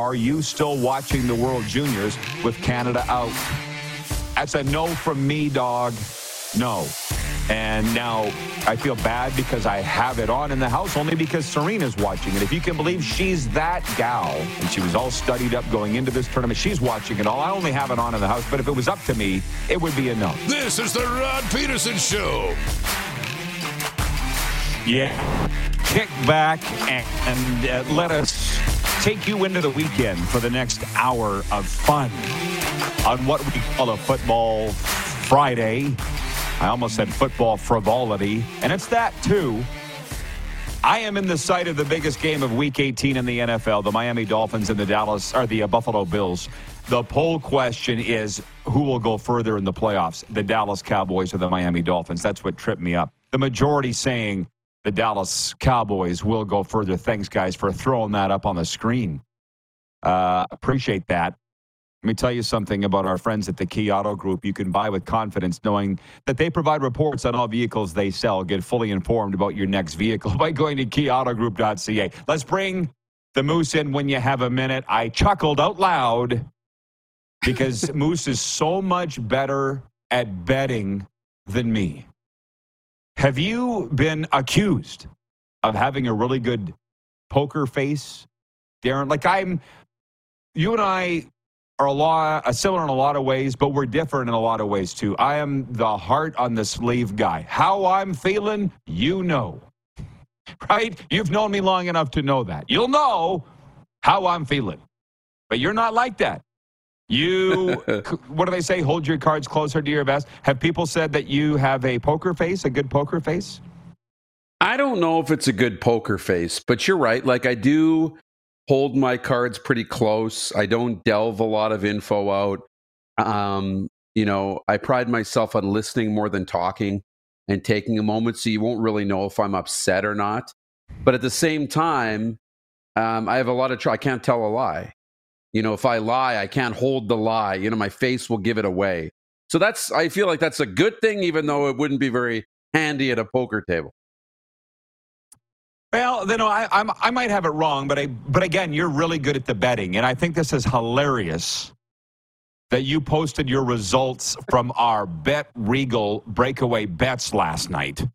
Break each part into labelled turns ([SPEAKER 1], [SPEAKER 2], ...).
[SPEAKER 1] Are you still watching the World Juniors with Canada out? That's a no from me, dog. No. And now I feel bad because I have it on in the house only because Serena's watching it. If you can believe she's that gal, and she was all studied up going into this tournament, she's watching it all. I only have it on in the house, but if it was up to me, it would be a no.
[SPEAKER 2] This is the Rod Peterson Show.
[SPEAKER 1] Yeah. Kick back and, and uh, let us take you into the weekend for the next hour of fun on what we call a football Friday. I almost said football frivolity, and it's that too. I am in the sight of the biggest game of Week 18 in the NFL: the Miami Dolphins and the Dallas or the uh, Buffalo Bills. The poll question is who will go further in the playoffs: the Dallas Cowboys or the Miami Dolphins? That's what tripped me up. The majority saying the Dallas Cowboys will go further. Thanks, guys, for throwing that up on the screen. Uh, appreciate that. Let me tell you something about our friends at the Key Auto Group. You can buy with confidence knowing that they provide reports on all vehicles they sell. Get fully informed about your next vehicle by going to keyautogroup.ca. Let's bring the Moose in when you have a minute. I chuckled out loud because Moose is so much better at betting than me. Have you been accused of having a really good poker face, Darren? Like I'm, you and I are a lot uh, similar in a lot of ways, but we're different in a lot of ways too. I am the heart on the sleeve guy. How I'm feeling, you know, right? You've known me long enough to know that. You'll know how I'm feeling, but you're not like that. You, what do they say? Hold your cards closer to your vest. Have people said that you have a poker face, a good poker face?
[SPEAKER 3] I don't know if it's a good poker face, but you're right. Like I do hold my cards pretty close. I don't delve a lot of info out. Um, you know, I pride myself on listening more than talking and taking a moment so you won't really know if I'm upset or not. But at the same time, um, I have a lot of, tr- I can't tell a lie. You know, if I lie, I can't hold the lie. You know, my face will give it away. So that's, I feel like that's a good thing, even though it wouldn't be very handy at a poker table.
[SPEAKER 1] Well, you know, I, I'm, I might have it wrong, but I, but again, you're really good at the betting, and I think this is hilarious that you posted your results from our Bet Regal breakaway bets last night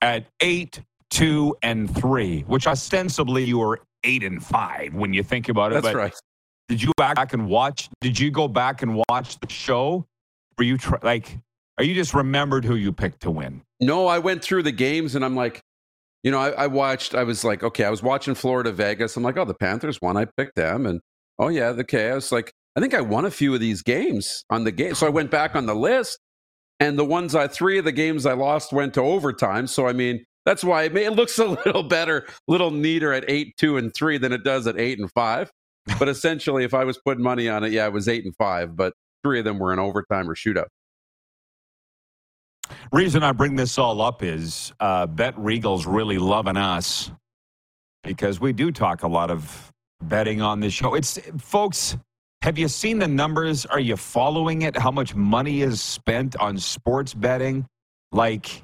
[SPEAKER 1] at eight, two, and three, which ostensibly you were eight and five when you think about it.
[SPEAKER 3] That's
[SPEAKER 1] but
[SPEAKER 3] right.
[SPEAKER 1] Did you back and watch? Did you go back and watch the show? Were you try, like, are you just remembered who you picked to win?
[SPEAKER 3] No, I went through the games and I'm like, you know, I, I, watched, I was like, okay, I was watching Florida Vegas. I'm like, oh, the Panthers won. I picked them. And oh, yeah, the okay. I was like, I think I won a few of these games on the game. So I went back on the list and the ones I, three of the games I lost went to overtime. So, I mean, that's why it, may, it looks a little better, a little neater at eight, two, and three than it does at eight and five. But essentially, if I was putting money on it, yeah, it was eight and five, but three of them were in overtime or shootout.
[SPEAKER 1] Reason I bring this all up is uh, Bet Regal's really loving us because we do talk a lot of betting on this show. It's folks. Have you seen the numbers? Are you following it? How much money is spent on sports betting? Like,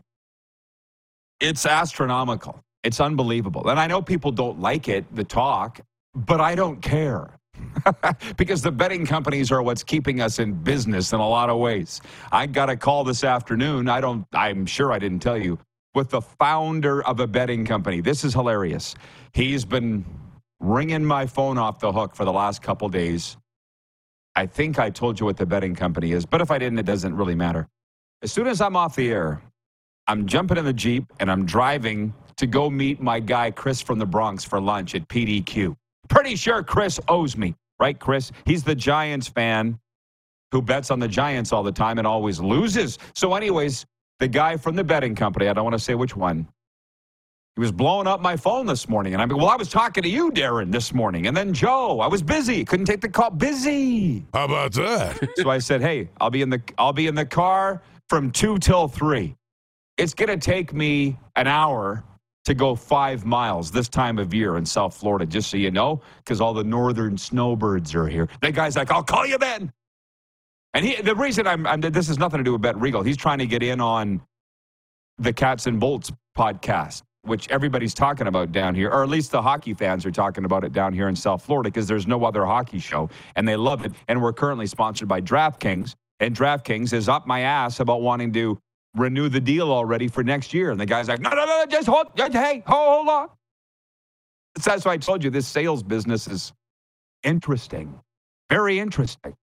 [SPEAKER 1] it's astronomical. It's unbelievable. And I know people don't like it, the talk, but I don't care. because the betting companies are what's keeping us in business in a lot of ways. I got a call this afternoon. I don't I'm sure I didn't tell you with the founder of a betting company. This is hilarious. He's been ringing my phone off the hook for the last couple days. I think I told you what the betting company is, but if I didn't it doesn't really matter. As soon as I'm off the air, I'm jumping in the Jeep and I'm driving to go meet my guy Chris from the Bronx for lunch at PDQ. Pretty sure Chris owes me, right, Chris? He's the Giants fan who bets on the Giants all the time and always loses. So, anyways, the guy from the betting company, I don't want to say which one, He was blowing up my phone this morning. And I'm well, I was talking to you, Darren, this morning. And then Joe, I was busy. Couldn't take the call. Busy.
[SPEAKER 2] How about that?
[SPEAKER 1] so I said, Hey, I'll be in the I'll be in the car from two till three. It's gonna take me an hour to go five miles this time of year in South Florida, just so you know, because all the northern snowbirds are here. That guy's like, I'll call you then. And he, the reason I'm, I'm, this has nothing to do with Bet Regal. He's trying to get in on the Cats and Bolts podcast, which everybody's talking about down here, or at least the hockey fans are talking about it down here in South Florida because there's no other hockey show and they love it. And we're currently sponsored by DraftKings, and DraftKings is up my ass about wanting to renew the deal already for next year. And the guy's like, no, no, no, just hold, just, hey, hold, hold on. So that's why I told you this sales business is interesting, very interesting,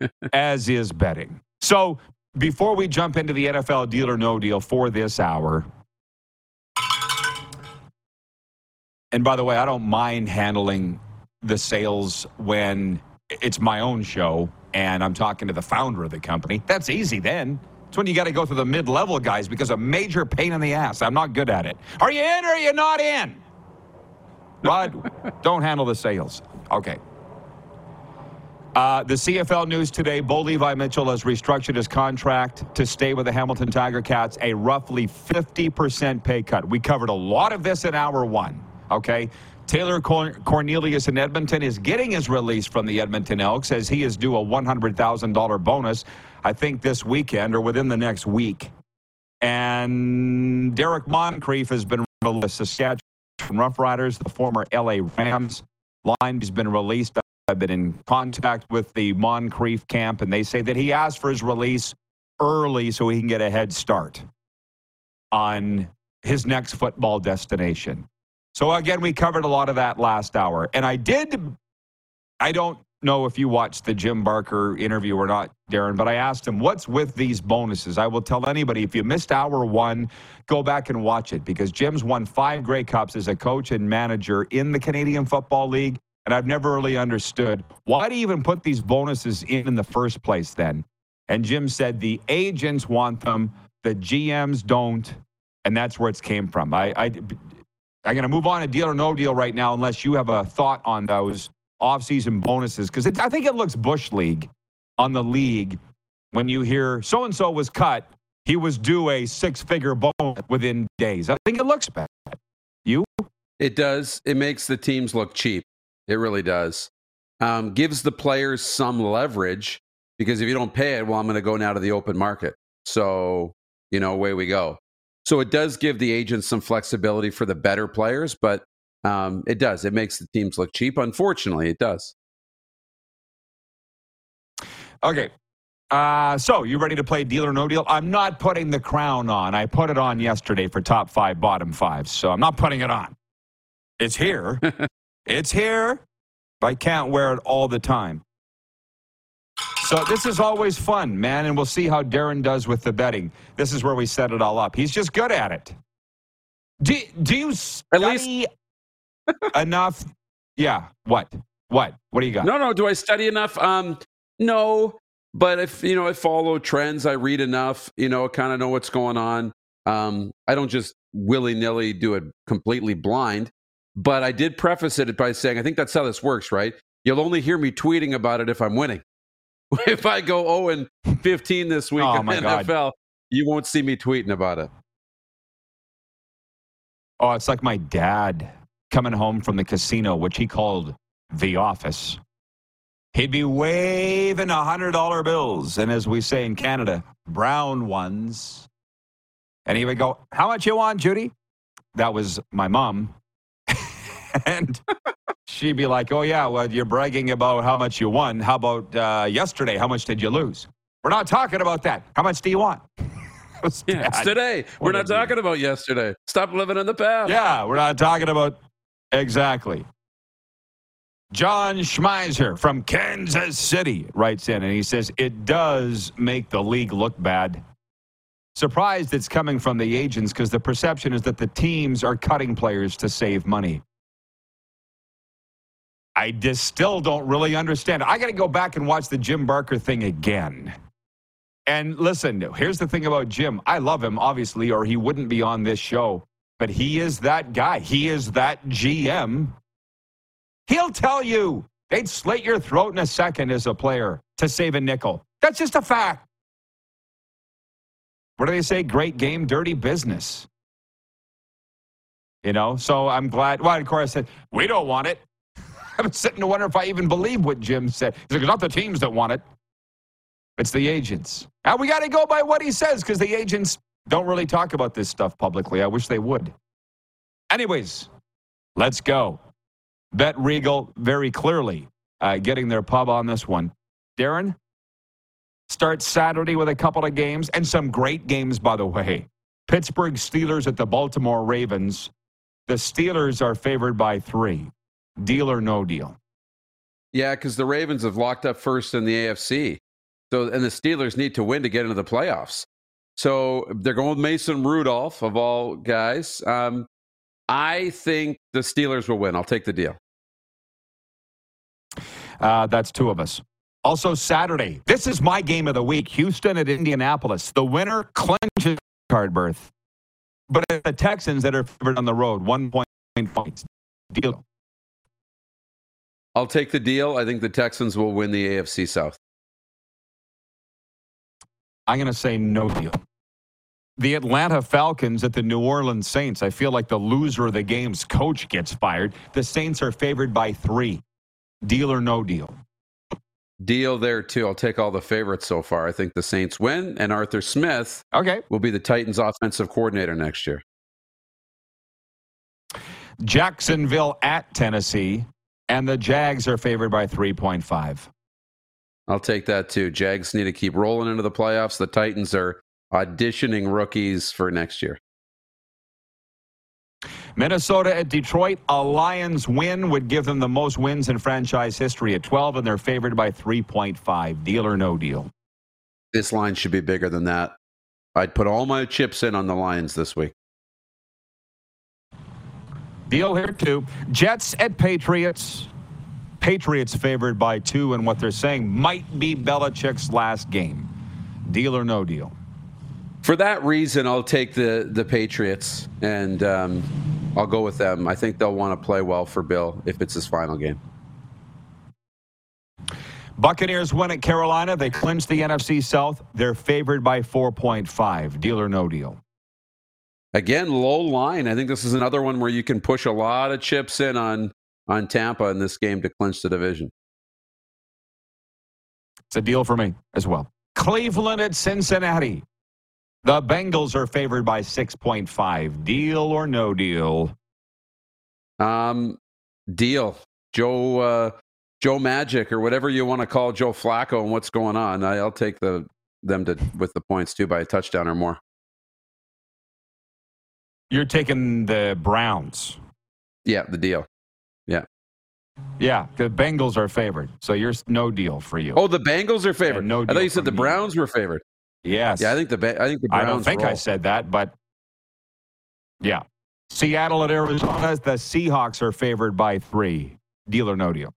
[SPEAKER 1] as is betting. So before we jump into the NFL deal or no deal for this hour, and by the way, I don't mind handling the sales when it's my own show and I'm talking to the founder of the company. That's easy then. It's when you got to go through the mid level guys because a major pain in the ass. I'm not good at it. Are you in or are you not in? Rod, don't handle the sales. Okay. Uh, the CFL news today Bo Levi Mitchell has restructured his contract to stay with the Hamilton Tiger Cats, a roughly 50% pay cut. We covered a lot of this in hour one. Okay. Taylor Cornelius in Edmonton is getting his release from the Edmonton Elks as he is due a $100,000 bonus, I think this weekend or within the next week. And Derrick Moncrief has been released. The Saskatchewan Roughriders, the former LA Rams line, He's been released. I've been in contact with the Moncrief camp, and they say that he asked for his release early so he can get a head start on his next football destination. So again, we covered a lot of that last hour. And I did, I don't know if you watched the Jim Barker interview or not, Darren, but I asked him, what's with these bonuses? I will tell anybody, if you missed hour one, go back and watch it because Jim's won five Grey Cups as a coach and manager in the Canadian Football League. And I've never really understood why do you even put these bonuses in in the first place then? And Jim said the agents want them, the GMs don't. And that's where it came from. I, I I'm going to move on to deal or no deal right now, unless you have a thought on those offseason bonuses, because I think it looks bush league on the league when you hear so and so was cut, he was due a six figure bonus within days. I think it looks bad. You?
[SPEAKER 3] It does. It makes the teams look cheap. It really does. Um, gives the players some leverage because if you don't pay it, well, I'm going to go now to the open market. So, you know, away we go. So it does give the agents some flexibility for the better players, but um, it does. It makes the teams look cheap. Unfortunately, it does.
[SPEAKER 1] Okay. Uh, so you ready to play deal or no deal? I'm not putting the crown on. I put it on yesterday for top five, bottom five. So I'm not putting it on. It's here. it's here. But I can't wear it all the time. So this is always fun, man, and we'll see how Darren does with the betting. This is where we set it all up. He's just good at it. Do, do you study At least... enough? Yeah. What? What? What do you got?
[SPEAKER 3] No, no. Do I study enough? Um, no. But if you know, I follow trends. I read enough. You know, kind of know what's going on. Um, I don't just willy nilly do it completely blind. But I did preface it by saying, I think that's how this works, right? You'll only hear me tweeting about it if I'm winning. if I go 0 and 15 this week oh, in God. NFL, you won't see me tweeting about it.
[SPEAKER 1] Oh, it's like my dad coming home from the casino, which he called the office. He'd be waving a hundred dollar bills, and as we say in Canada, brown ones. And he would go, "How much you want, Judy?" That was my mom, and she'd be like, "Oh yeah, well you're bragging about how much you won. How about uh, yesterday? How much did you lose? We're not talking about that. How much do you want?"
[SPEAKER 3] yeah, it's today. We're not talking about yesterday. Stop living in the past.
[SPEAKER 1] Yeah, we're not talking about exactly. John Schmeiser from Kansas City writes in and he says, It does make the league look bad. Surprised it's coming from the agents because the perception is that the teams are cutting players to save money. I just still don't really understand. I got to go back and watch the Jim Barker thing again. And listen, here's the thing about Jim. I love him, obviously, or he wouldn't be on this show. But he is that guy. He is that GM. He'll tell you they'd slit your throat in a second as a player to save a nickel. That's just a fact. What do they say? Great game, dirty business. You know, so I'm glad. Well, of course, I said, we don't want it. I was sitting to wonder if I even believe what Jim said. He's like, it's not the teams that want it, it's the agents. Now we got to go by what he says because the agents don't really talk about this stuff publicly. I wish they would. Anyways, let's go. Bet Regal very clearly uh, getting their pub on this one. Darren, starts Saturday with a couple of games and some great games, by the way. Pittsburgh Steelers at the Baltimore Ravens. The Steelers are favored by three. Deal or no deal?
[SPEAKER 3] Yeah, because the Ravens have locked up first in the AFC. So, and the Steelers need to win to get into the playoffs. So they're going with Mason Rudolph of all guys. Um, I think the Steelers will win. I'll take the deal.
[SPEAKER 1] Uh, that's two of us. Also, Saturday. This is my game of the week. Houston at Indianapolis. The winner clinches card berth. But the Texans that are favored on the road, one point points. Deal.
[SPEAKER 3] I'll take the deal. I think the Texans will win the AFC South.
[SPEAKER 1] I'm going to say no deal. The Atlanta Falcons at the New Orleans Saints. I feel like the loser of the game's coach gets fired. The Saints are favored by three. Deal or no deal?
[SPEAKER 3] Deal there too. I'll take all the favorites so far. I think the Saints win, and Arthur Smith
[SPEAKER 1] okay.
[SPEAKER 3] will be the Titans' offensive coordinator next year.
[SPEAKER 1] Jacksonville at Tennessee, and the Jags are favored by 3.5.
[SPEAKER 3] I'll take that too. Jags need to keep rolling into the playoffs. The Titans are auditioning rookies for next year.
[SPEAKER 1] Minnesota at Detroit, a Lions win would give them the most wins in franchise history at 12, and they're favored by 3.5. Deal or no deal?
[SPEAKER 3] This line should be bigger than that. I'd put all my chips in on the Lions this week.
[SPEAKER 1] Deal here too. Jets at Patriots. Patriots favored by two, and what they're saying might be Belichick's last game. Deal or no deal?
[SPEAKER 3] For that reason, I'll take the the Patriots, and um, I'll go with them. I think they'll want to play well for Bill if it's his final game.
[SPEAKER 1] Buccaneers win at Carolina. They clinch the NFC South. They're favored by 4.5. Deal or no deal?
[SPEAKER 3] Again, low line. I think this is another one where you can push a lot of chips in on on Tampa in this game to clinch the division.
[SPEAKER 1] It's a deal for me as well. Cleveland at Cincinnati. The Bengals are favored by 6.5. Deal or no deal?
[SPEAKER 3] Um, deal. Joe uh, Joe Magic or whatever you want to call Joe Flacco and what's going on. I, will take the them to with the points too by a touchdown or more.
[SPEAKER 1] You're taking the Browns.
[SPEAKER 3] Yeah, the deal. Yeah.
[SPEAKER 1] Yeah, the Bengals are favored, so you're no deal for you.
[SPEAKER 3] Oh, the Bengals are favored.
[SPEAKER 1] no
[SPEAKER 3] I thought you said the Browns were favored.
[SPEAKER 1] Yes.
[SPEAKER 3] Yeah, I think the I think the Browns.
[SPEAKER 1] I don't think
[SPEAKER 3] roll.
[SPEAKER 1] I said that, but yeah. Seattle at Arizona. The Seahawks are favored by three. Deal or no deal?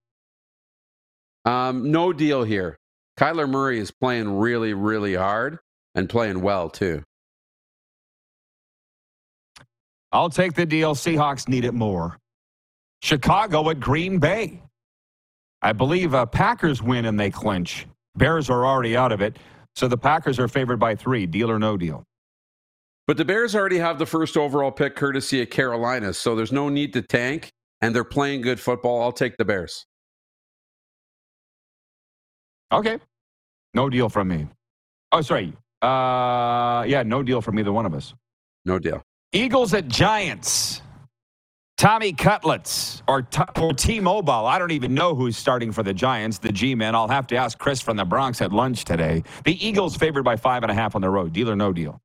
[SPEAKER 3] Um, no deal here. Kyler Murray is playing really, really hard and playing well too.
[SPEAKER 1] I'll take the deal. Seahawks need it more. Chicago at Green Bay. I believe uh, Packers win and they clinch. Bears are already out of it. So the Packers are favored by three. Deal or no deal?
[SPEAKER 3] But the Bears already have the first overall pick courtesy of Carolina. So there's no need to tank. And they're playing good football. I'll take the Bears.
[SPEAKER 1] Okay. No deal from me. Oh, sorry. Uh, yeah, no deal from either one of us.
[SPEAKER 3] No deal.
[SPEAKER 1] Eagles at Giants. Tommy Cutlets or, T- or T-Mobile. I don't even know who's starting for the Giants, the G-men. I'll have to ask Chris from the Bronx at lunch today. The Eagles favored by five and a half on the road. Deal or no deal?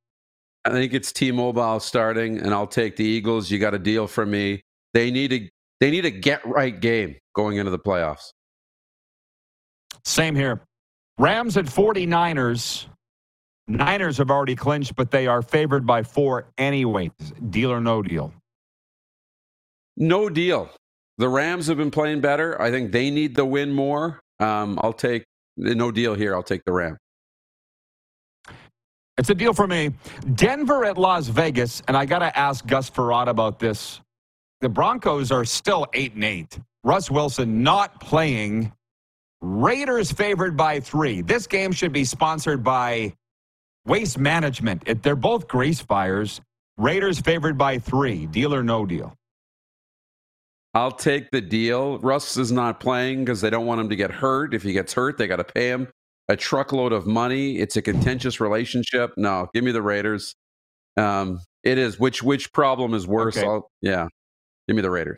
[SPEAKER 3] I think it's T-Mobile starting, and I'll take the Eagles. You got a deal for me. They need a they need a get right game going into the playoffs.
[SPEAKER 1] Same here. Rams at 49ers. Niners have already clinched, but they are favored by four anyways. Deal or no deal?
[SPEAKER 3] No deal. The Rams have been playing better. I think they need the win more. Um, I'll take no deal here. I'll take the Ram.
[SPEAKER 1] It's a deal for me. Denver at Las Vegas, and I got to ask Gus Frerotte about this. The Broncos are still 8 and 8. Russ Wilson not playing. Raiders favored by three. This game should be sponsored by Waste Management. It, they're both grease fires. Raiders favored by three. Deal or no deal?
[SPEAKER 3] I'll take the deal. Russ is not playing because they don't want him to get hurt. If he gets hurt, they got to pay him a truckload of money. It's a contentious relationship. No, give me the Raiders. Um, it is. Which which problem is worse?
[SPEAKER 1] Okay.
[SPEAKER 3] yeah, give me the Raiders.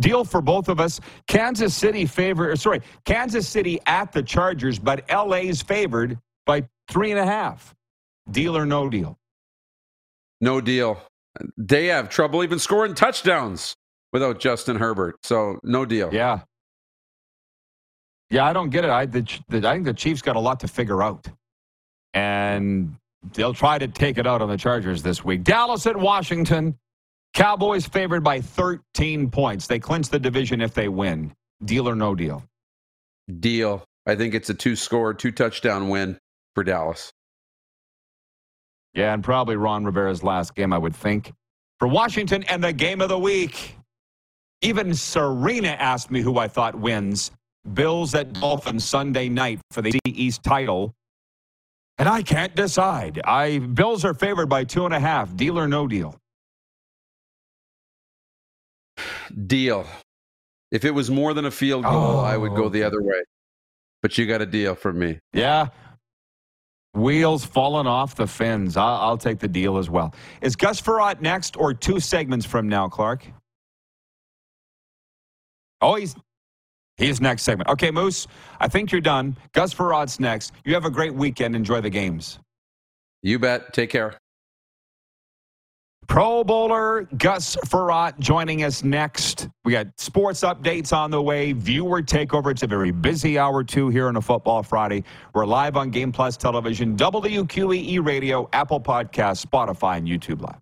[SPEAKER 1] Deal for both of us. Kansas City favor. Sorry, Kansas City at the Chargers, but LA's favored by three and a half. Deal or no deal?
[SPEAKER 3] No deal. They have trouble even scoring touchdowns without Justin Herbert. So no deal.
[SPEAKER 1] Yeah. Yeah, I don't get it. I, the, the, I think the Chiefs got a lot to figure out. And they'll try to take it out on the Chargers this week. Dallas at Washington. Cowboys favored by 13 points. They clinch the division if they win. Deal or no deal?
[SPEAKER 3] Deal. I think it's a two score, two touchdown win for Dallas.
[SPEAKER 1] Yeah, and probably Ron Rivera's last game, I would think. For Washington and the game of the week. Even Serena asked me who I thought wins. Bills at Dolphins Sunday night for the East title. And I can't decide. I Bills are favored by two and a half. Deal or no deal?
[SPEAKER 3] Deal. If it was more than a field goal, I would go the
[SPEAKER 1] Oh.
[SPEAKER 3] other way. But you got a deal from me.
[SPEAKER 1] Yeah. Wheels falling off the fins. I'll, I'll take the deal as well. Is Gus Frerotte next or two segments from now, Clark? Oh, he's he's next segment. Okay, Moose, I think you're done. Gus Frerotte's next. You have a great weekend. Enjoy the games.
[SPEAKER 3] You bet. Take care.
[SPEAKER 1] Pro Bowler Gus Frerotte joining us next. We got sports updates on the way, viewer takeover. It's a very busy hour two here on a Football Friday. We're live on Game Plus Television, WQEE Radio, Apple Podcasts, Spotify, and YouTube Live.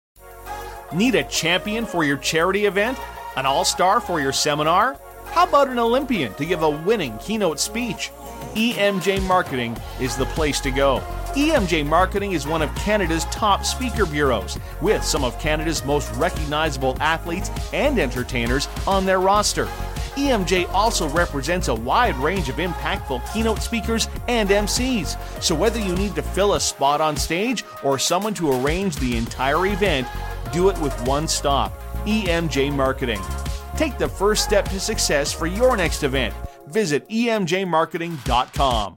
[SPEAKER 4] Need a champion for your charity event? An all star for your seminar? How about an Olympian to give a winning keynote speech? EMJ Marketing is the place to go. EMJ Marketing is one of Canada's top speaker bureaus, with some of Canada's most recognizable athletes and entertainers on their roster. EMJ also represents a wide range of impactful keynote speakers and MCs. So whether you need to fill a spot on stage or someone to arrange the entire event, do it with one stop EMJ Marketing. Take the first step to success for your next event. Visit emjmarketing.com.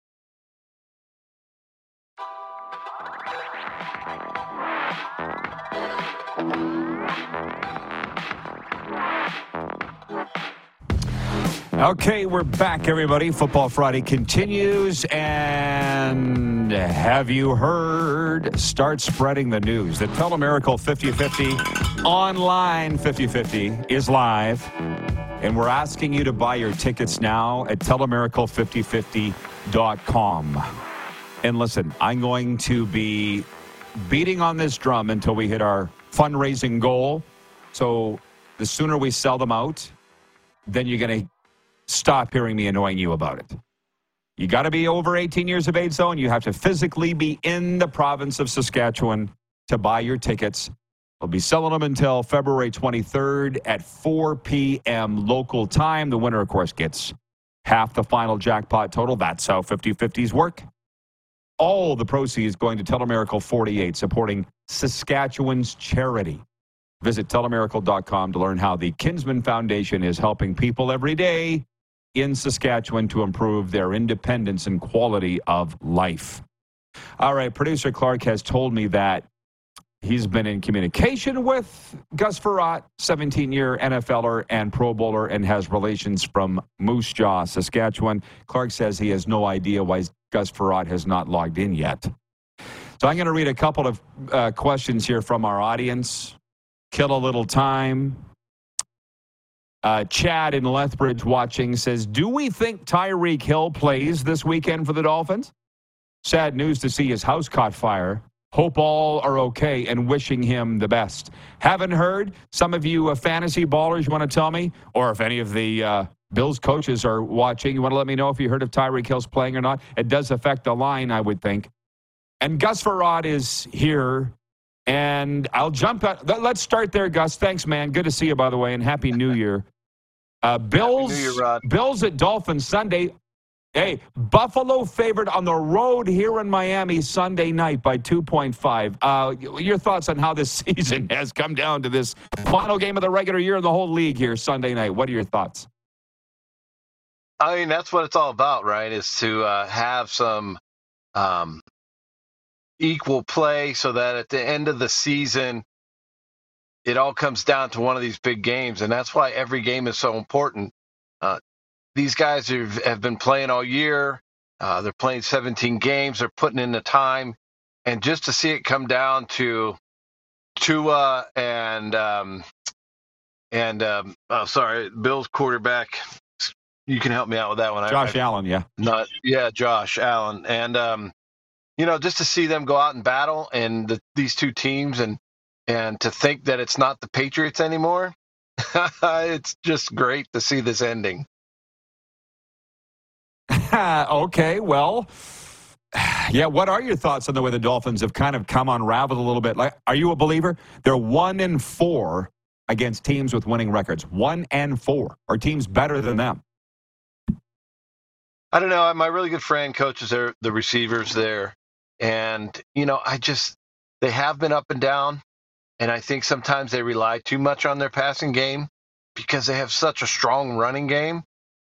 [SPEAKER 1] Okay, we're back, everybody. Football Friday continues. And have you heard? Start spreading the news. The Telemiracle 5050 online 5050 is live. And we're asking you to buy your tickets now at telemiracle5050.com. And listen, I'm going to be beating on this drum until we hit our fundraising goal. So the sooner we sell them out, then you're going to stop hearing me annoying you about it. You got to be over 18 years of age, though, and you have to physically be in the province of Saskatchewan to buy your tickets. We'll be selling them until February 23rd at 4 p.m. local time. The winner, of course, gets half the final jackpot total. That's how 50 50s work. All the proceeds going to Telemiracle 48, supporting Saskatchewan's charity. Visit telemiracle.com to learn how the Kinsmen Foundation is helping people every day in Saskatchewan to improve their independence and quality of life. All right, producer Clark has told me that he's been in communication with Gus Frerotte, 17 year NFLer and Pro Bowler, and has relations from Moose Jaw, Saskatchewan. Clark says he has no idea why Gus Frerotte has not logged in yet. So I'm going to read a couple of uh, questions here from our audience. Kill a little time. Uh, Chad in Lethbridge watching says, Do we think Tyreek Hill plays this weekend for the Dolphins? Sad news to see his house caught fire. Hope all are okay and wishing him the best. Haven't heard. Some of you uh, fantasy ballers, you want to tell me? Or if any of the uh, Bills coaches are watching, you want to let me know if you heard of Tyreek Hill's playing or not? It does affect the line, I would think. And Gus Frerotte is here. And I'll jump out. Let's start there, Gus. Thanks, man. Good to see you, by the way, and Happy New Year. Uh, Bills, Bills at Dolphins Sunday. Hey, Buffalo favored on the road here in Miami Sunday night by 2.5. Uh, your thoughts on how this season has come down to this final game of the regular year in the whole league here Sunday night? What are your thoughts?
[SPEAKER 5] I mean, that's what it's all about, right? Is to uh, have some um, equal play so that at the end of the season, it all comes down to one of these big games. And that's why every game is so important. Uh, these guys have, have been playing all year. Uh, they're playing 17 games. They're putting in the time. And just to see it come down to Tua and um, and um, oh, sorry, Bill's quarterback. You can help me out with that one.
[SPEAKER 1] Josh
[SPEAKER 5] I,
[SPEAKER 1] Allen, yeah.
[SPEAKER 5] Not yeah, Josh Allen, and um, you know, just to see them go out and battle and the, these two teams and and to think that it's not the Patriots anymore, it's just great to see this ending.
[SPEAKER 1] okay, well, yeah. What are your thoughts on the way the Dolphins have kind of come unraveled a little bit? Like, are you a believer? They're one and four against teams with winning records. One and four. Are teams better than them?
[SPEAKER 5] I don't know. Uh, my really good friend coaches are the receivers there, and you know, I just they have been up and down, and I think sometimes they rely too much on their passing game because they have such a strong running game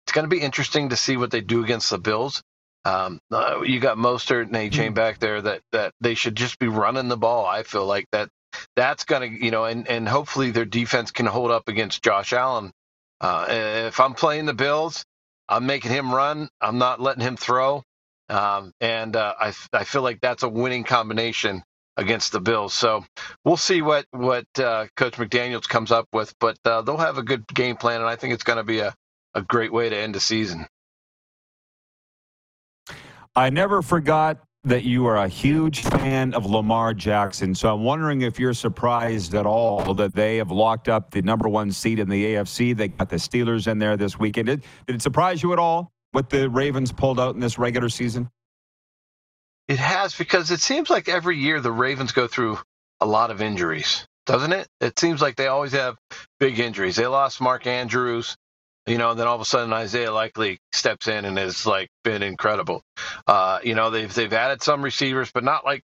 [SPEAKER 5] it's going to be interesting to see what they do against the Bills. Um, uh, you got Mostert and Achane mm back there that that they should just be running the ball. I feel like that that's going to you know, and and hopefully their defense can hold up against Josh Allen. Uh, if I'm playing the Bills, I'm making him run. I'm not letting him throw. Um, and uh, I I feel like that's a winning combination against the Bills. So we'll see what what uh, Coach McDaniel's comes up with, but uh, they'll have a good game plan, and I think it's going to be a a great way to end the season.
[SPEAKER 1] I never forgot that you are a huge fan of Lamar Jackson. So I'm wondering if you're surprised at all that they have locked up the number one seed in the AFC. They got the Steelers in there this weekend. Did, did it surprise you at all what the Ravens pulled out in this regular season?
[SPEAKER 5] It has because it seems like every year the Ravens go through a lot of injuries, doesn't it? It seems like they always have big injuries. They lost Mark Andrews you know, and then all of a sudden Isaiah Likely steps in and has like been incredible. Uh, you know, they've they've added some receivers, but not like,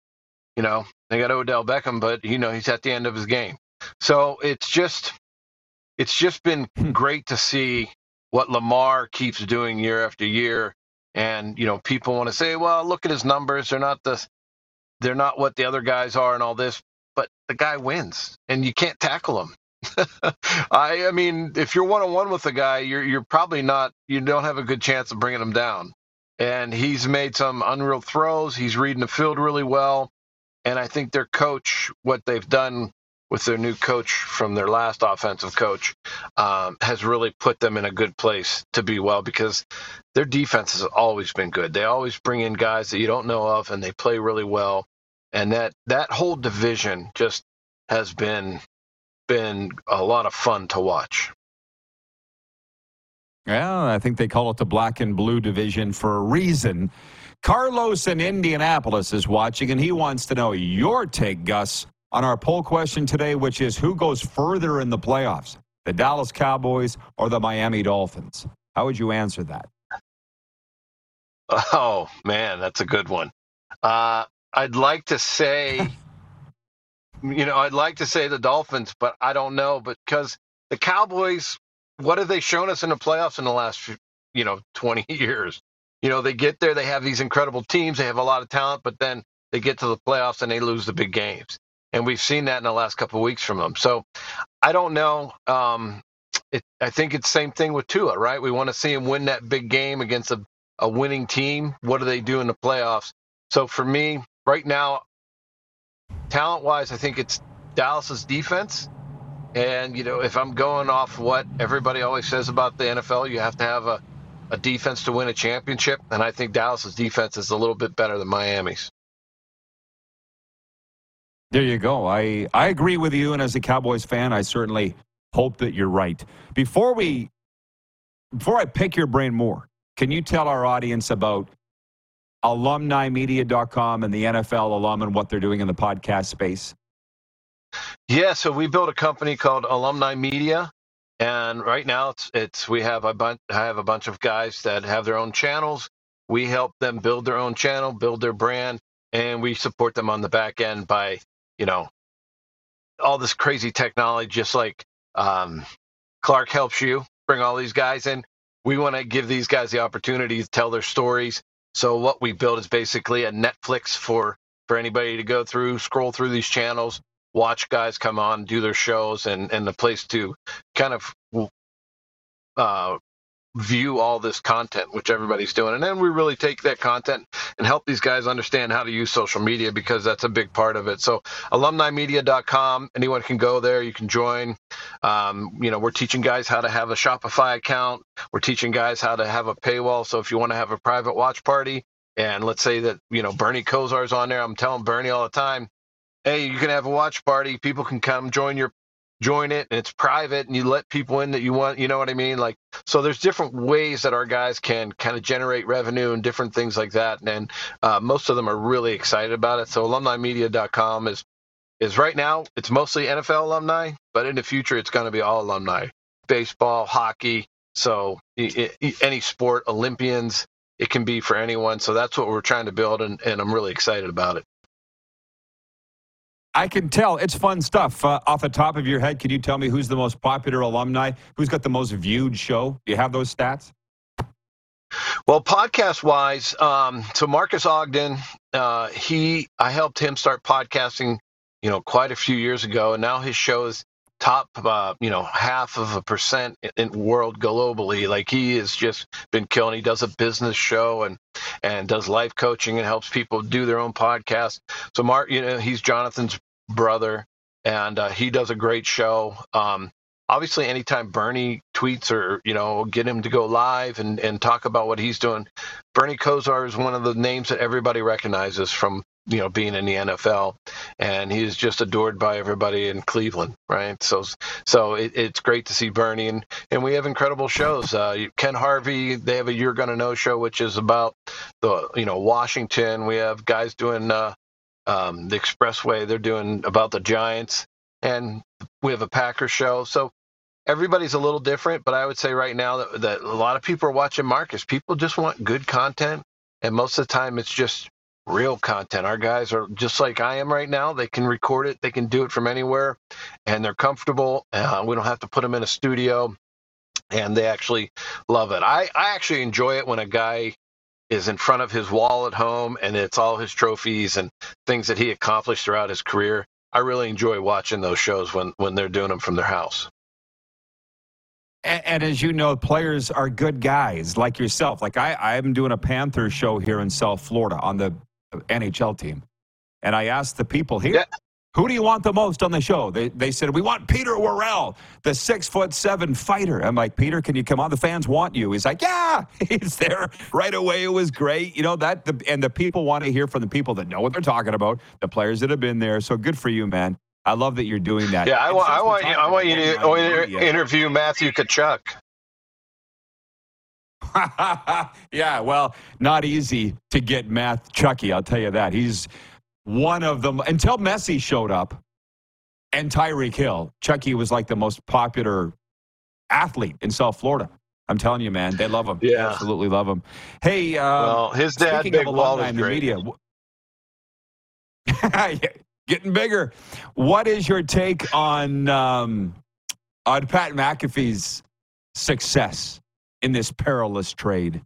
[SPEAKER 5] you know, they got Odell Beckham, but you know he's at the end of his game. So it's just it's just been hmm. great to see what Lamar keeps doing year after year. And you know, people want to say, well, look at his numbers; they're not the they're not what the other guys are, and all this. But the guy wins, and you can't tackle him. I, I mean, if you're one on one with a guy, you're you're probably not. You don't have a good chance of bringing him down. And he's made some unreal throws. He's reading the field really well. And I think their coach, what they've done with their new coach from their last offensive coach, um, has really put them in a good place to be well because their defense has always been good. They always bring in guys that you don't know of, and they play really well. And that that whole division just has been been a lot of fun to watch.
[SPEAKER 1] Yeah, I think they call it the black and blue division for a reason. Carlos in Indianapolis is watching, and he wants to know your take, Gus, on our poll question today, which is who goes further in the playoffs, the Dallas Cowboys or the Miami Dolphins? How would you answer that?
[SPEAKER 5] Oh, man, that's a good one. Uh, I'd like to say you know, I'd like to say the Dolphins, but I don't know because the Cowboys, what have they shown us in the playoffs in the last, you know, 20 years? you know, they get there, they have these incredible teams, they have a lot of talent, but then they get to the playoffs and they lose the big games. And we've seen that in the last couple of weeks from them. So I don't know. Um, it, I think it's the same thing with Tua, right? We want to see him win that big game against a, a winning team. What do they do in the playoffs? So for me, right now, talent wise, I think it's Dallas's defense. And, you know, if I'm going off what everybody always says about the NFL, you have to have a, a defense to win a championship. And I think Dallas's defense is a little bit better than Miami's.
[SPEAKER 1] There you go. I, I agree with you. And as a Cowboys fan, I certainly hope that you're right. Before we, before I pick your brain more, can you tell our audience about alumnimedia.com and the NFL alum and what they're doing in the podcast space?
[SPEAKER 5] Yeah, so we built a company called Alumni Media, and right now it's it's we have a bunch I have a bunch of guys that have their own channels. We help them build their own channel, build their brand, and we support them on the back end by you know all this crazy technology, just like um, Clark helps you bring all these guys in. We want to give these guys the opportunity to tell their stories. So what we built is basically a Netflix for for anybody to go through, scroll through these channels, watch guys come on, do their shows, and and the place to kind of uh, view all this content, which everybody's doing. And then we really take that content and help these guys understand how to use social media because that's a big part of it. So alumnimedia.com, anyone can go there. You can join. Um, you know, we're teaching guys how to have a Shopify account. We're teaching guys how to have a paywall. So if you want to have a private watch party, and let's say that, you know, Bernie Kosar is on there. I'm telling Bernie all the time, hey, you can have a watch party. People can come join your join it and it's private and you let people in that you want you know what i mean like so there's different ways that our guys can kind of generate revenue and different things like that and uh, most of them are really excited about it. So alumnimedia.com is is right now it's mostly nfl alumni but in the future it's going to be all alumni. Baseball hockey so it, it, any sport olympians it can be for anyone. So that's what we're trying to build and, and i'm really excited about it
[SPEAKER 1] I can tell it's fun stuff. Uh, off the top of your head, can you tell me who's the most popular alumni? Who's got the most viewed show? Do you have those stats?
[SPEAKER 5] Well, podcast wise, um, so Marques Ogden, uh, he I helped him start podcasting, you know, quite a few years ago, and now his show is top, uh, you know, half of a percent in world globally. Like he has just been killing. He does a business show and and does life coaching and helps people do their own podcast. So Mark, you know, he's Jonathan's brother, and uh, he does a great show. Um, obviously, anytime Bernie tweets or you know get him to go live and and talk about what he's doing, Bernie Kosar is one of the names that everybody recognizes from you know being in the NFL, and he's just adored by everybody in Cleveland, right? So so it, it's great to see Bernie, and and we have incredible shows. Uh, Ken Harvey, they have a You're Gonna Know show, which is about the you know Washington. We have guys doing. Uh, um, the Expressway. They're doing about the Giants, and we have a Packer show. So everybody's a little different, but I would say right now that, that a lot of people are watching Marques. People just want good content, and most of the time it's just real content. Our guys are just like I am right now. They can record it, they can do it from anywhere, and they're comfortable. Uh, we don't have to put them in a studio, and they actually love it. I, I actually enjoy it when a guy is in front of his wall at home and it's all his trophies and things that he accomplished throughout his career. I really enjoy watching those shows when, when they're doing them from their house.
[SPEAKER 1] And, and, as you know, players are good guys like yourself. Like I, I'm doing a Panthers show here in South Florida on the NHL team. And I asked the people here, yeah. Who do you want the most on the show? They, they said, We want Peter Worrell, the six foot seven fighter. I'm like, Peter, can you come on? The fans want you. He's like, Yeah, he's there right away. It was great. You know, that, the, and the people want to hear from the people that know what they're talking about, the players that have been there. So good for you, man. I love that you're doing that.
[SPEAKER 5] Yeah, I want, I want, you, I want you to interview Matthew Tkachuk.
[SPEAKER 1] yeah, well, not easy to get Matt Chucky. I'll tell you that. He's one of them until Messi showed up and Tyreek Hill. Chucky was like the most popular athlete in South Florida. I'm telling you, man, they love him. Yeah, absolutely love him. Hey, uh,
[SPEAKER 5] well, his dad, Big Walt, is
[SPEAKER 1] in the media. Getting bigger. What is your take on um, on Pat McAfee's success in this perilous trade?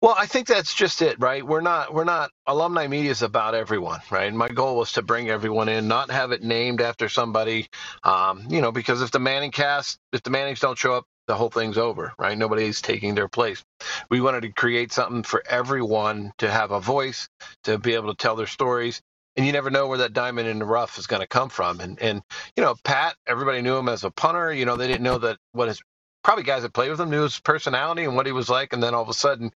[SPEAKER 5] Well, I think that's just it, right? We're not we're not alumni media is about everyone, right? And my goal was to bring everyone in, not have it named after somebody, um, you know, because if the Manning cast, if the Mannings don't show up, the whole thing's over, right? Nobody's taking their place. We wanted to create something for everyone to have a voice, to be able to tell their stories, and you never know where that diamond in the rough is going to come from. And and you know, Pat, everybody knew him as a punter. You know, they didn't know that what his probably guys that played with him knew his personality and what he was like. And then all of a sudden,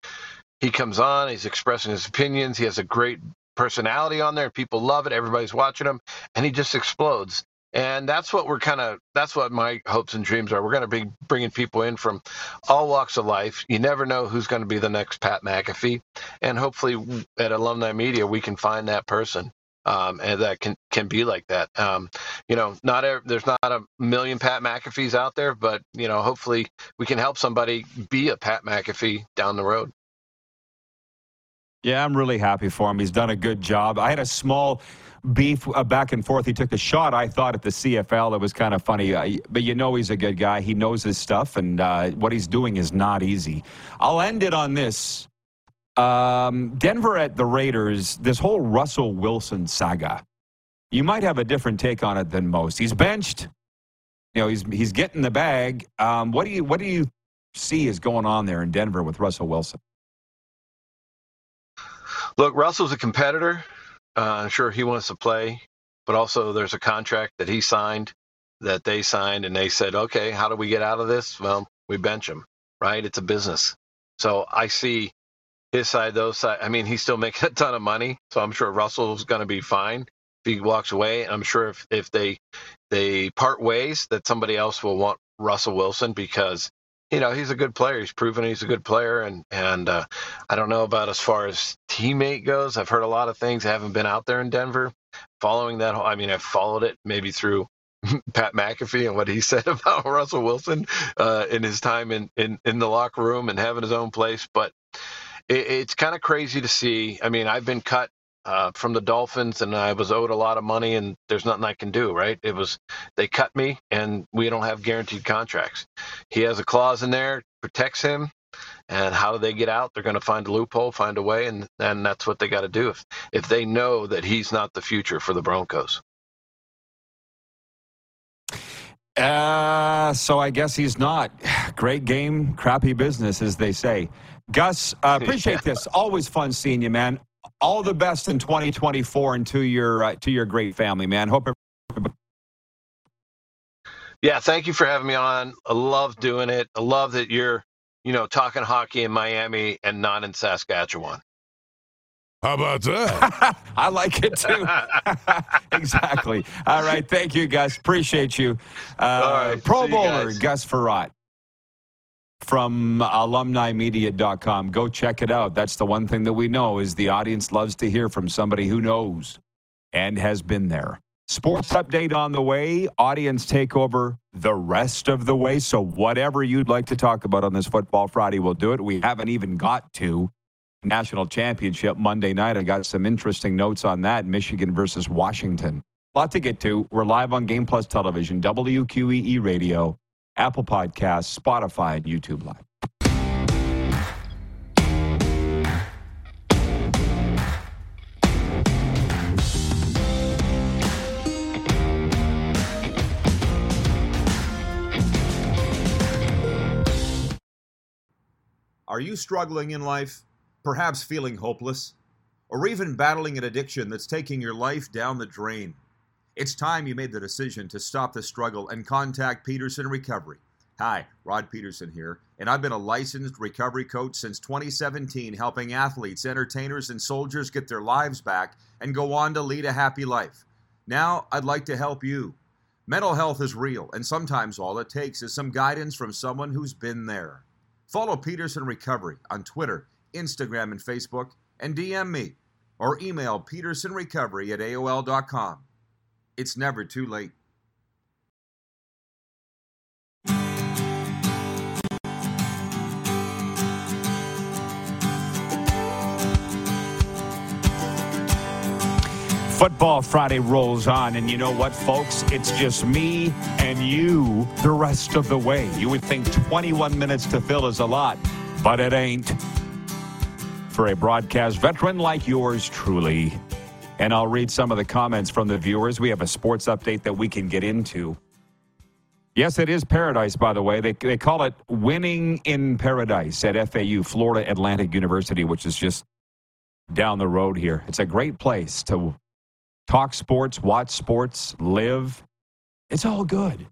[SPEAKER 5] he comes on, he's expressing his opinions. He has a great personality on there. People love it. Everybody's watching him, and he just explodes. And that's what we're kind of, that's what my hopes and dreams are. We're going to be bringing people in from all walks of life. You never know who's going to be the next Pat McAfee. And hopefully at Alumni Media, we can find that person um, and that can can be like that. Um, you know, not a, there's not a million Pat McAfees out there, but you know, hopefully we can help somebody be a Pat McAfee down the road.
[SPEAKER 1] Yeah, I'm really happy for him. He's done a good job. I had a small beef uh, back and forth. He took a shot, I thought, at the CFL. It was kind of funny. Uh, but you know he's a good guy. He knows his stuff, and uh, what he's doing is not easy. I'll end it on this. Um, Denver at the Raiders, this whole Russell Wilson saga. You might have a different take on it than most. He's benched. You know, he's he's getting the bag. Um, what do you what do you see is going on there in Denver with Russell Wilson?
[SPEAKER 5] Look, Russell's a competitor. Uh, I'm sure he wants to play, but also there's a contract that he signed, that they signed, and they said, okay, how do we get out of this? Well, we bench him, right? It's a business. So I see his side, those side. I mean, he's still making a ton of money, so I'm sure Russell's going to be fine if he walks away. I'm sure if if they they part ways, that somebody else will want Russell Wilson because you know he's a good player. He's proven he's a good player, and and uh, I don't know about as far as teammate goes. I've heard a lot of things. I haven't been out there in Denver following that. I mean, I've followed it maybe through Pat McAfee and what he said about Russell Wilson uh, in his time in, in in the locker room and having his own place, but it, it's kind of crazy to see. I mean, I've been cut uh, from the Dolphins, and I was owed a lot of money, and there's nothing I can do. Right? It was they cut me, and we don't have guaranteed contracts. He has a clause in there protects him, and how do they get out? They're going to find a loophole, find a way, and and that's what they got to do if if they know that he's not the future for the Broncos.
[SPEAKER 1] Uh, so I guess he's not. Great game, crappy business, as they say. Gus, uh, appreciate this. Always fun seeing you, man. All the best in 2024 and to your uh, to your great family, man. Hope. Everybody-
[SPEAKER 5] yeah, thank you for having me on. I love doing it. I love that you're, you know, talking hockey in Miami and not in Saskatchewan.
[SPEAKER 2] How about that?
[SPEAKER 1] I like it too. exactly. All right. Thank you, Gus. Appreciate you. Uh,
[SPEAKER 5] All right,
[SPEAKER 1] Pro
[SPEAKER 5] see you
[SPEAKER 1] Bowler
[SPEAKER 5] guys.
[SPEAKER 1] Gus Frerotte from alumnimedia.com. Go check it out. That's the one thing that we know is the audience loves to hear from somebody who knows and has been there. Sports update on the way. Audience takeover the rest of the way. So whatever you'd like to talk about on this Football Friday, we'll do it. We haven't even got to national championship Monday night. I got some interesting notes on that. Michigan versus Washington. A lot to get to. We're live on Game Plus Television, WQEE Radio, Apple Podcasts, Spotify, and YouTube Live.
[SPEAKER 6] Are you struggling in life? Perhaps feeling hopeless? Or even battling an addiction that's taking your life down the drain? It's time you made the decision to stop the struggle and contact Peterson Recovery. Hi, Rod Peterson here, and I've been a licensed recovery coach since 2017, helping athletes, entertainers, and soldiers get their lives back and go on to lead a happy life. Now, I'd like to help you. Mental health is real, and sometimes all it takes is some guidance from someone who's been there. Follow Peterson Recovery on Twitter, Instagram, and Facebook, and DM me or email petersonrecovery at AOL.com. It's never too late.
[SPEAKER 1] Football Friday rolls on, and you know what, folks? It's just me and you the rest of the way. You would think 21 minutes to fill is a lot, but it ain't. for a broadcast veteran like yours truly. And I'll read some of the comments from the viewers. We have a sports update that we can get into. Yes, it is paradise, by the way. They, they call it Winning in Paradise at FAU, Florida Atlantic University, which is just down the road here. It's a great place to talk sports, watch sports, live. It's all good.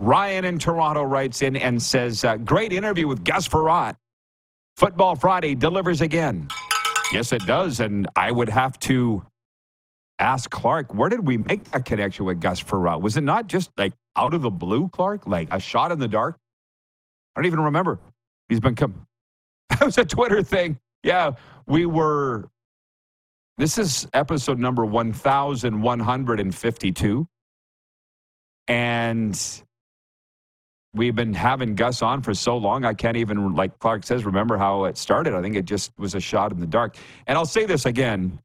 [SPEAKER 1] Ryan in Toronto writes in and says, uh, Great interview with Gus Frerotte. Football Friday delivers again. Yes, it does. And I would have to ask Clark, where did we make that connection with Gus Frerotte? Was it not just like out of the blue, Clark? Like a shot in the dark? I don't even remember. He's been come. That was a Twitter thing. Yeah, we were. This is episode number 1152. And we've been having Gus on for so long, I can't even, like Clark says, remember how it started. I think it just was a shot in the dark. And I'll say this again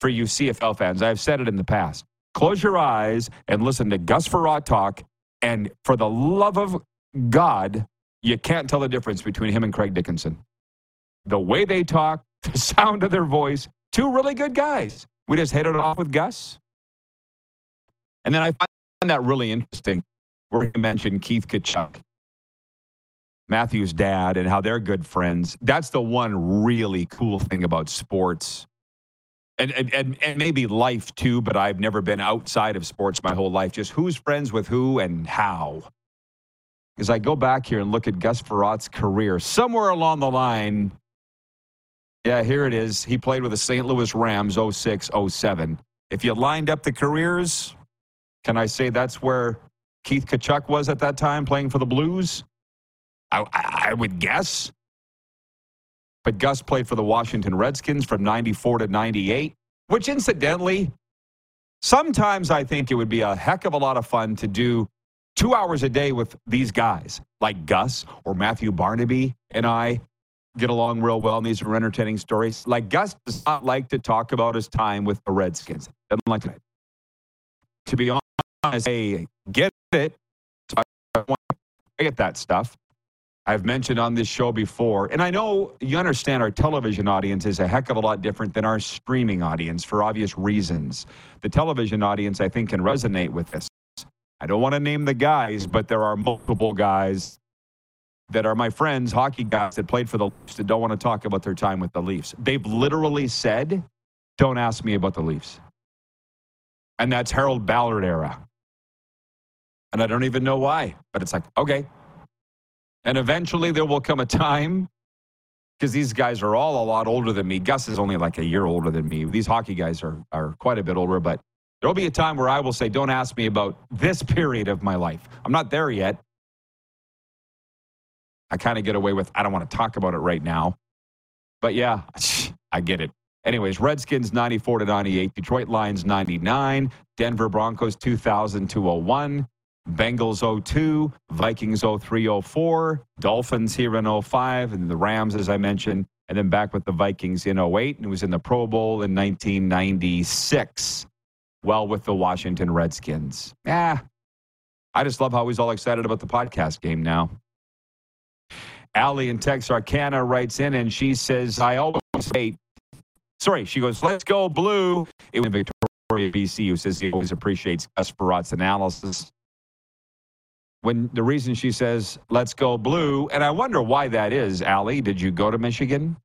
[SPEAKER 1] for you CFL fans. I've said it in the past. Close your eyes and listen to Gus Frerotte talk. And for the love of God, you can't tell the difference between him and Craig Dickenson. The way they talk, the sound of their voice, two really good guys. We just hit it off with Gus. And then I find that really interesting where he mentioned Keith Tkachuk, Matthew's dad, and how they're good friends. That's the one really cool thing about sports. And, and, and, maybe life too, but I've never been outside of sports my whole life. Just who's friends with who and how. As I go back here and look at Gus Frerotte's career, somewhere along the line, yeah, here it is. He played with the St. Louis Rams 06, 07. If you lined up the careers, can I say that's where Keith Tkachuk was at that time playing for the Blues? I, I, would guess. But Gus played for the Washington Redskins from 94 to 98, which incidentally, sometimes I think it would be a heck of a lot of fun to do two hours a day with these guys like Gus or Matthew Barnaby and I get along real well, and these are entertaining stories. Like Gus does not like to talk about his time with the Redskins. Doesn't like. To be honest, hey, get it. I get that stuff. I've mentioned on this show before, and I know you understand our television audience is a heck of a lot different than our streaming audience for obvious reasons. The television audience, I think, can resonate with this. I don't want to name the guys, but there are multiple guys that are my friends, hockey guys that played for the Leafs that don't want to talk about their time with the Leafs. They've literally said, don't ask me about the Leafs. And that's Harold Ballard era. And I don't even know why, but it's like, okay. And eventually there will come a time because these guys are all a lot older than me. Gus is only like a year older than me. These hockey guys are, are quite a bit older, but there'll be a time where I will say, don't ask me about this period of my life. I'm not there yet. I kind of get away with, I don't want to talk about it right now. But yeah, I get it. Anyways, Redskins 94 to 98, Detroit Lions 99, Denver Broncos 2000 to 01, Bengals 02, Vikings 03 04, Dolphins here in 05, and the Rams, as I mentioned, and then back with the Vikings in 08, and was in the Pro Bowl in 1996, well, with the Washington Redskins. Yeah, I just love how he's all excited about the podcast game now. Allie in Texarkana writes in and she says, I always hate. Sorry, she goes, let's go blue. It was Victoria, BC, who says he always appreciates Gus Frerotte's analysis when the reason she says, let's go blue, and I wonder why that is, Allie. Did you go to Michigan?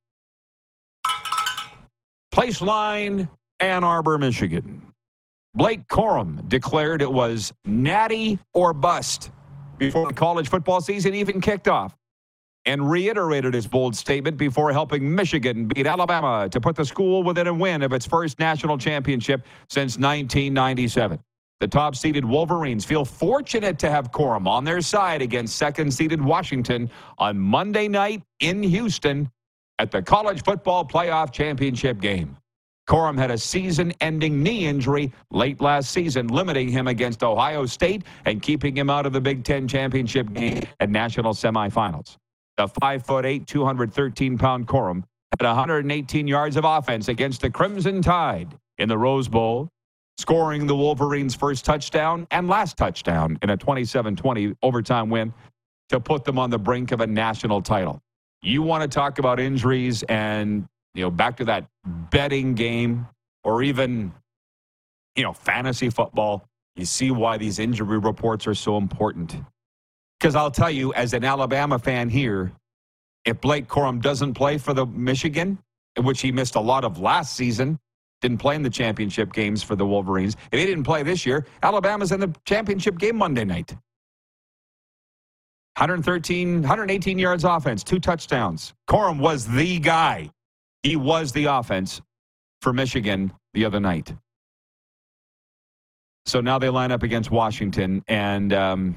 [SPEAKER 1] Place line, Ann Arbor, Michigan. Blake Corum declared it was natty or bust before the college football season even kicked off and reiterated his bold statement before helping Michigan beat Alabama to put the school within a win of its first national championship since 1997. The top seeded Wolverines feel fortunate to have Corum on their side against second seeded Washington on Monday night in Houston at the College Football Playoff Championship game. Corum had a season ending knee injury late last season, limiting him against Ohio State and keeping him out of the Big Ten championship game and national semifinals. The 5'8, 213 pound Corum had 118 yards of offense against the Crimson Tide in the Rose Bowl scoring the Wolverines' first touchdown and last touchdown in a 27 20 overtime win to put them on the brink of a national title. You want to talk about injuries and you know, back to that betting game or even, you know, fantasy football, you see why these injury reports are so important. Because I'll tell you, as an Alabama fan here, if Blake Corum doesn't play for the Michigan, which he missed a lot of last season, didn't play in the championship games for the Wolverines. If he didn't play this year, Alabama's in the championship game Monday night. 113, 118 yards offense, two touchdowns. Corum was the guy. He was the offense for Michigan the other night. So now they line up against Washington. And, um,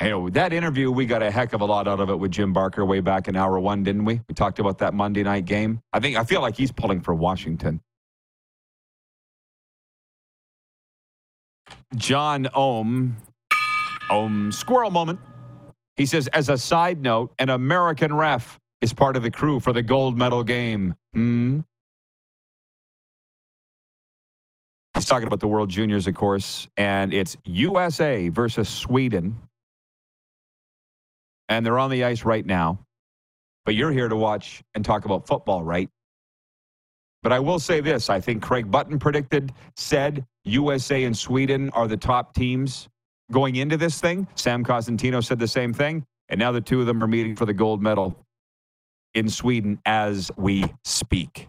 [SPEAKER 1] you know, that interview, we got a heck of a lot out of it with Jim Barker way back in hour one, didn't we? We talked about that Monday night game. I think, I feel like he's pulling for Washington. John Ohm, Ohm, squirrel moment. He says, as a side note, an American ref is part of the crew for the gold medal game. Hmm. He's talking about the World Juniors, of course, and it's USA versus Sweden. And they're on the ice right now. But you're here to watch and talk about football, right? But I will say this I think Craig Button predicted, said USA and Sweden are the top teams going into this thing. Sam Cosentino said the same thing. And now the two of them are meeting for the gold medal in Sweden as we speak.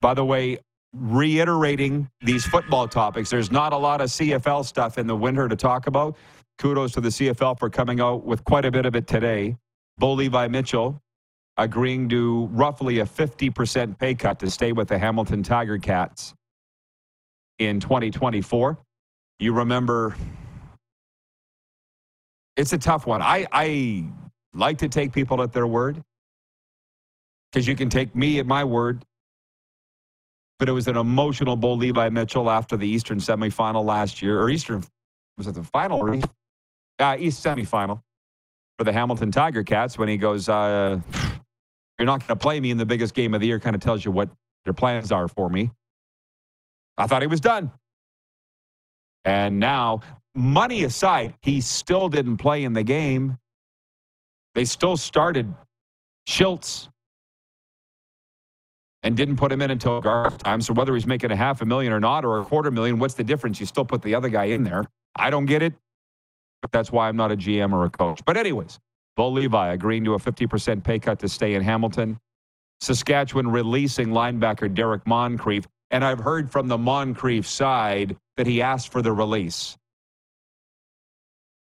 [SPEAKER 1] By the way, reiterating these football topics, there's not a lot of CFL stuff in the winter to talk about. Kudos to the CFL for coming out with quite a bit of it today. Bo Levi Mitchell agreeing to roughly a 50% pay cut to stay with the Hamilton Tiger Cats in 2024. You remember, it's a tough one. I, I like to take people at their word because you can take me at my word. But it was an emotional Bo Levi Mitchell after the Eastern semifinal last year, or Eastern, was it the final? Or uh, East semifinal for the Hamilton Tiger Cats when he goes, uh, You're not going to play me in the biggest game of the year, kind of tells you what your plans are for me. I thought he was done. And now, money aside, he still didn't play in the game. They still started Schultz and didn't put him in until garbage time. So whether he's making a half a million or not, or a quarter million, what's the difference? You still put the other guy in there. I don't get it. That's why I'm not a GM or a coach. But anyways, Bo Levi agreeing to a 50% pay cut to stay in Hamilton. Saskatchewan releasing linebacker Derrick Moncrief. And I've heard from the Moncrief side that he asked for the release.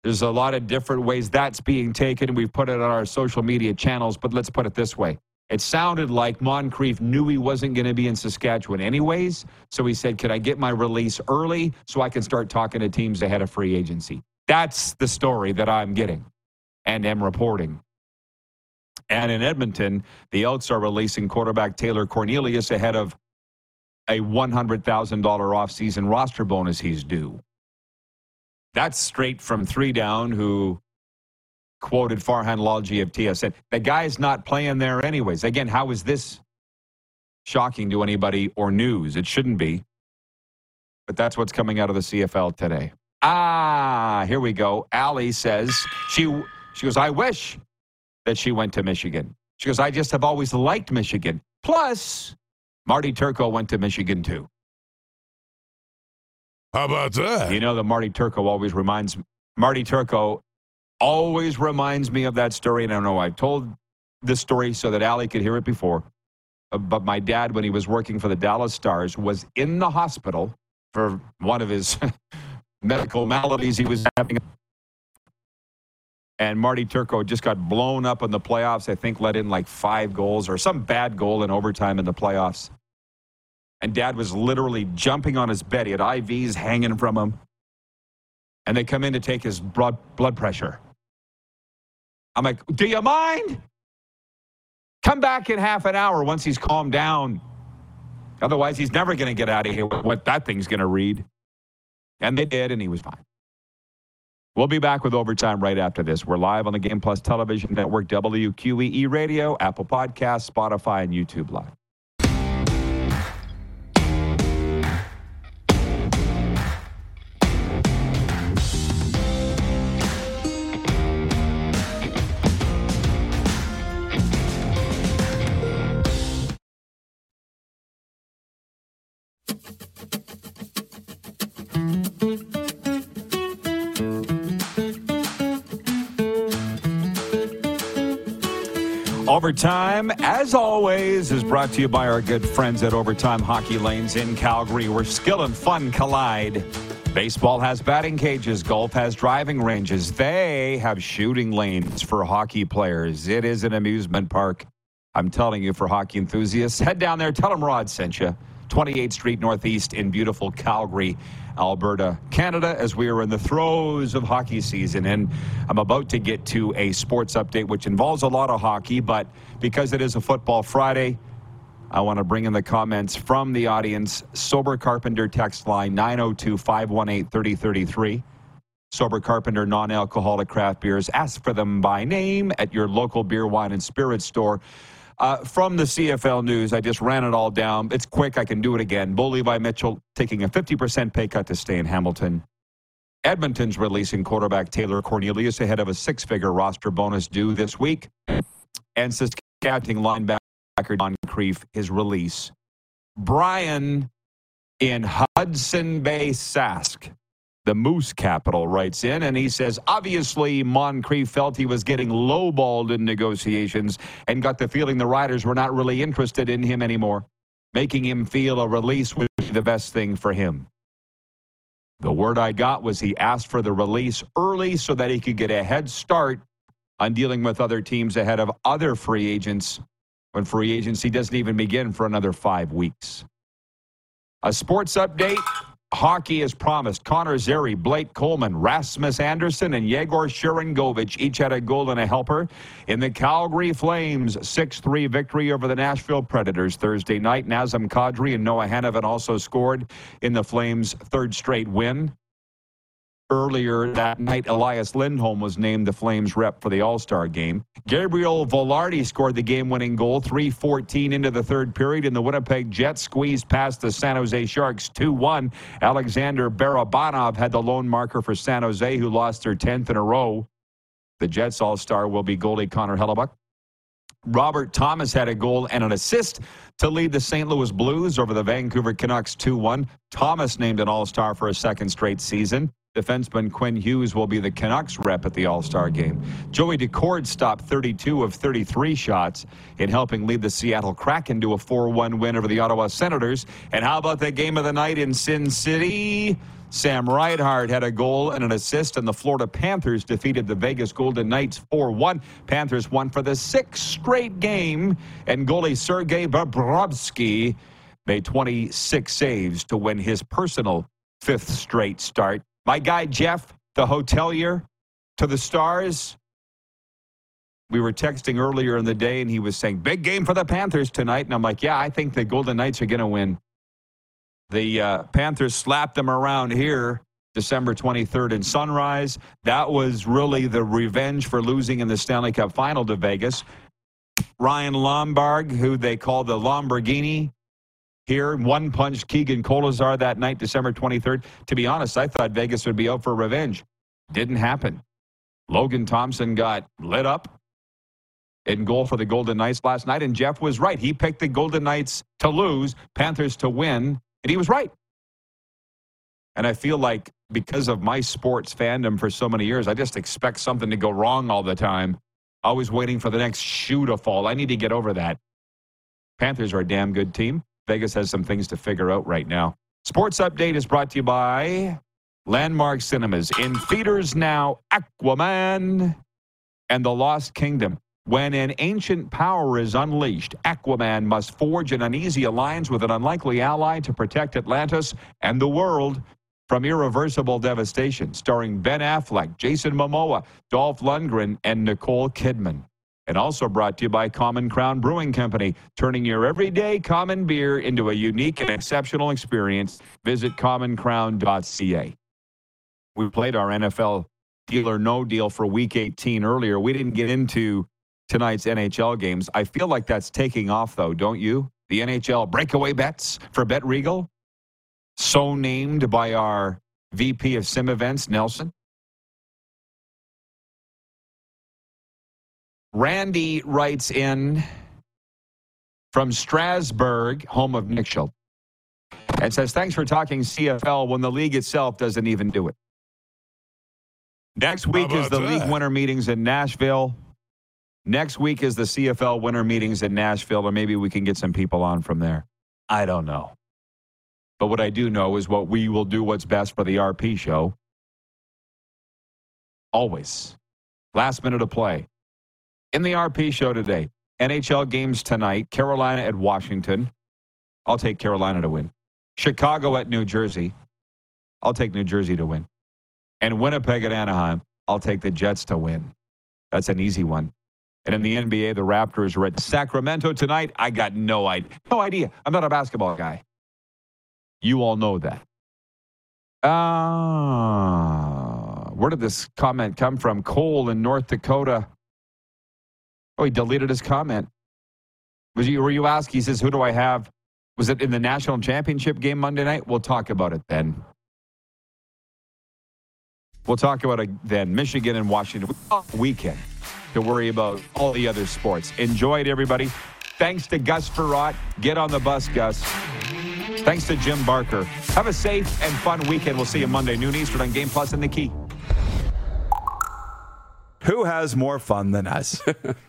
[SPEAKER 1] There's a lot of different ways that's being taken. We've put it on our social media channels, but let's put it this way. It sounded like Moncrief knew he wasn't going to be in Saskatchewan anyways. So he said, Can I get my release early so I can start talking to teams ahead of free agency? That's the story that I'm getting and am reporting. And in Edmonton, the Elks are releasing quarterback Taylor Cornelius ahead of a $100,000 offseason roster bonus he's due. That's straight from three down, who quoted Farhan Lalji of TSN. The guy's not playing there anyways. Again, how is this shocking to anybody or news? It shouldn't be. But that's what's coming out of the CFL today. Ah, here we go. Allie says she she goes, I wish that she went to Michigan. She goes, I just have always liked Michigan. Plus, Marty Turco went to Michigan too.
[SPEAKER 2] How about that?
[SPEAKER 1] You know that Marty Turco always reminds Marty Turco always reminds me of that story. And I don't know, I told this story so that Allie could hear it before. Uh, but my dad, when he was working for the Dallas Stars, was in the hospital for one of his medical maladies he was having. And Marty Turco just got blown up in the playoffs. I think let in like five goals or some bad goal in overtime in the playoffs. And dad was literally jumping on his bed. He had IVs hanging from him. And they come in to take his blood, blood pressure. I'm like, do you mind? Come back in half an hour once he's calmed down. Otherwise, he's never going to get out of here with what that thing's going to read. And they did, and he was fine. We'll be back with overtime right after this. We're live on the Game Plus Television Network, WQEE Radio, Apple Podcasts, Spotify, and YouTube Live. Overtime, as always, is brought to you by our good friends at Overtime Hockey Lanes in Calgary, where skill and fun collide. Baseball has batting cages, golf has driving ranges. They have shooting lanes for hockey players. It is an amusement park. I'm telling you, for hockey enthusiasts, head down there. Tell them Rod sent you. 28th Street Northeast in beautiful Calgary. Alberta, Canada, as we are in the throes of hockey season. And I'm about to get to a sports update, which involves a lot of hockey, but because it is a football Friday, I want to bring in the comments from the audience. Sober Carpenter text line 902 518 3033. Sober Carpenter non alcoholic craft beers. Ask for them by name at your local beer, wine, and spirit store. Uh, from the CFL news, I just ran it all down. It's quick. I can do it again. Bo Levi Mitchell taking a 50% pay cut to stay in Hamilton. Edmonton's releasing quarterback Taylor Cornelius ahead of a six figure roster bonus due this week. And Saskatchewan linebacker Don Creef, his release. Brian in Hudson Bay, Sask the Moose Capital writes in and he says, obviously, Moncrief felt he was getting lowballed in negotiations and got the feeling the riders were not really interested in him anymore, making him feel a release would be the best thing for him. The word I got was he asked for the release early so that he could get a head start on dealing with other teams ahead of other free agents when free agency doesn't even begin for another five weeks. A sports update Hockey as promised. Connor Zary, Blake Coleman, Rasmus Andersson, and Yegor Sharangovich each had a goal and a helper in the Calgary Flames 6 3 victory over the Nashville Predators Thursday night. Nazem Kadri and Noah Hanifin also scored in the Flames' third straight win. Earlier that night, Elias Lindholm was named the Flames rep for the All Star game. Gabriel Vilardi scored the game winning goal, 3 14 into the third period, and the Winnipeg Jets squeezed past the San Jose Sharks 2 1. Alexander Barabanov had the lone marker for San Jose, who lost their 10th in a row. The Jets All Star will be goalie Connor Hellebuyck. Robert Thomas had a goal and an assist to lead the St. Louis Blues over the Vancouver Canucks 2 1. Thomas named an All Star for a second straight season. Defenseman Quinn Hughes will be the Canucks rep at the All Star game. Joey Daccord stopped 32 of 33 shots in helping lead the Seattle Kraken to a 4 1 win over the Ottawa Senators. And how about the game of the night in Sin City? Sam Reinhart had a goal and an assist, and the Florida Panthers defeated the Vegas Golden Knights 4 1. Panthers won for the sixth straight game, and goalie Sergei Bobrovsky made 26 saves to win his personal fifth straight start. My guy Jeff, the hotelier to the stars. We were texting earlier in the day, and he was saying, Big game for the Panthers tonight. And I'm like, Yeah, I think the Golden Knights are going to win. The uh, Panthers slapped them around here December 23rd in Sunrise. That was really the revenge for losing in the Stanley Cup final to Vegas. Ryan Lomberg, who they call the Lamborghini, here. One punched Keegan Kolesar that night, December 23rd. To be honest, I thought Vegas would be out for revenge. Didn't happen. Logan Thompson got lit up in goal for the Golden Knights last night, and Jeff was right. He picked the Golden Knights to lose, Panthers to win, and he was right. And I feel like because of my sports fandom for so many years, I just expect something to go wrong all the time. Always waiting for the next shoe to fall. I need to get over that. Panthers are a damn good team. Vegas has some things to figure out right now. Sports Update is brought to you by Landmark Cinemas. In theaters now, Aquaman and the Lost Kingdom. When an ancient power is unleashed, Aquaman must forge an uneasy alliance with an unlikely ally to protect Atlantis and the world from irreversible devastation. Starring Ben Affleck, Jason Momoa, Dolph Lundgren, and Nicole Kidman and also brought to you by Common Crown Brewing Company, turning your everyday common beer into a unique and exceptional experience. Visit commoncrown.ca. We played our NFL deal or no deal for week 18 earlier. We didn't get into tonight's NHL games. I feel like that's taking off, though, don't you? The NHL breakaway bets for Bet Regal, so named by our VP of Sim Events, Nelson. Randy writes in from Strasbourg, home of Nick Schultz, and says, Thanks for talking CFL when the league itself doesn't even do it. Next week is the
[SPEAKER 2] that?
[SPEAKER 1] league winter meetings in Nashville. Next week is the CFL winter meetings in Nashville, or maybe we can get some people on from there. I don't know. But what I do know is what we will do what's best for the RP show. Always. Last minute of play. In the RP show today, NHL games tonight, Carolina at Washington. I'll take Carolina to win. Chicago at New Jersey. I'll take New Jersey to win. And Winnipeg at Anaheim. I'll take the Jets to win. That's an easy one. And in the NBA, the Raptors are at Sacramento tonight. I got no idea. No idea. I'm not a basketball guy. You all know that. Ah, where did this comment come from? Cole in North Dakota. Oh, he deleted his comment. Was you were you asking? He says, "Who do I have?" Was it in the national championship game Monday night? We'll talk about it then. We'll talk about it then. Michigan and Washington weekend to worry about all the other sports. Enjoy it, everybody. Thanks to Gus Frerotte. Get on the bus, Gus. Thanks to Jim Barker. Have a safe and fun weekend. We'll see you Monday, noon Eastern on Game Plus and the Key.
[SPEAKER 7] Who has more fun than us?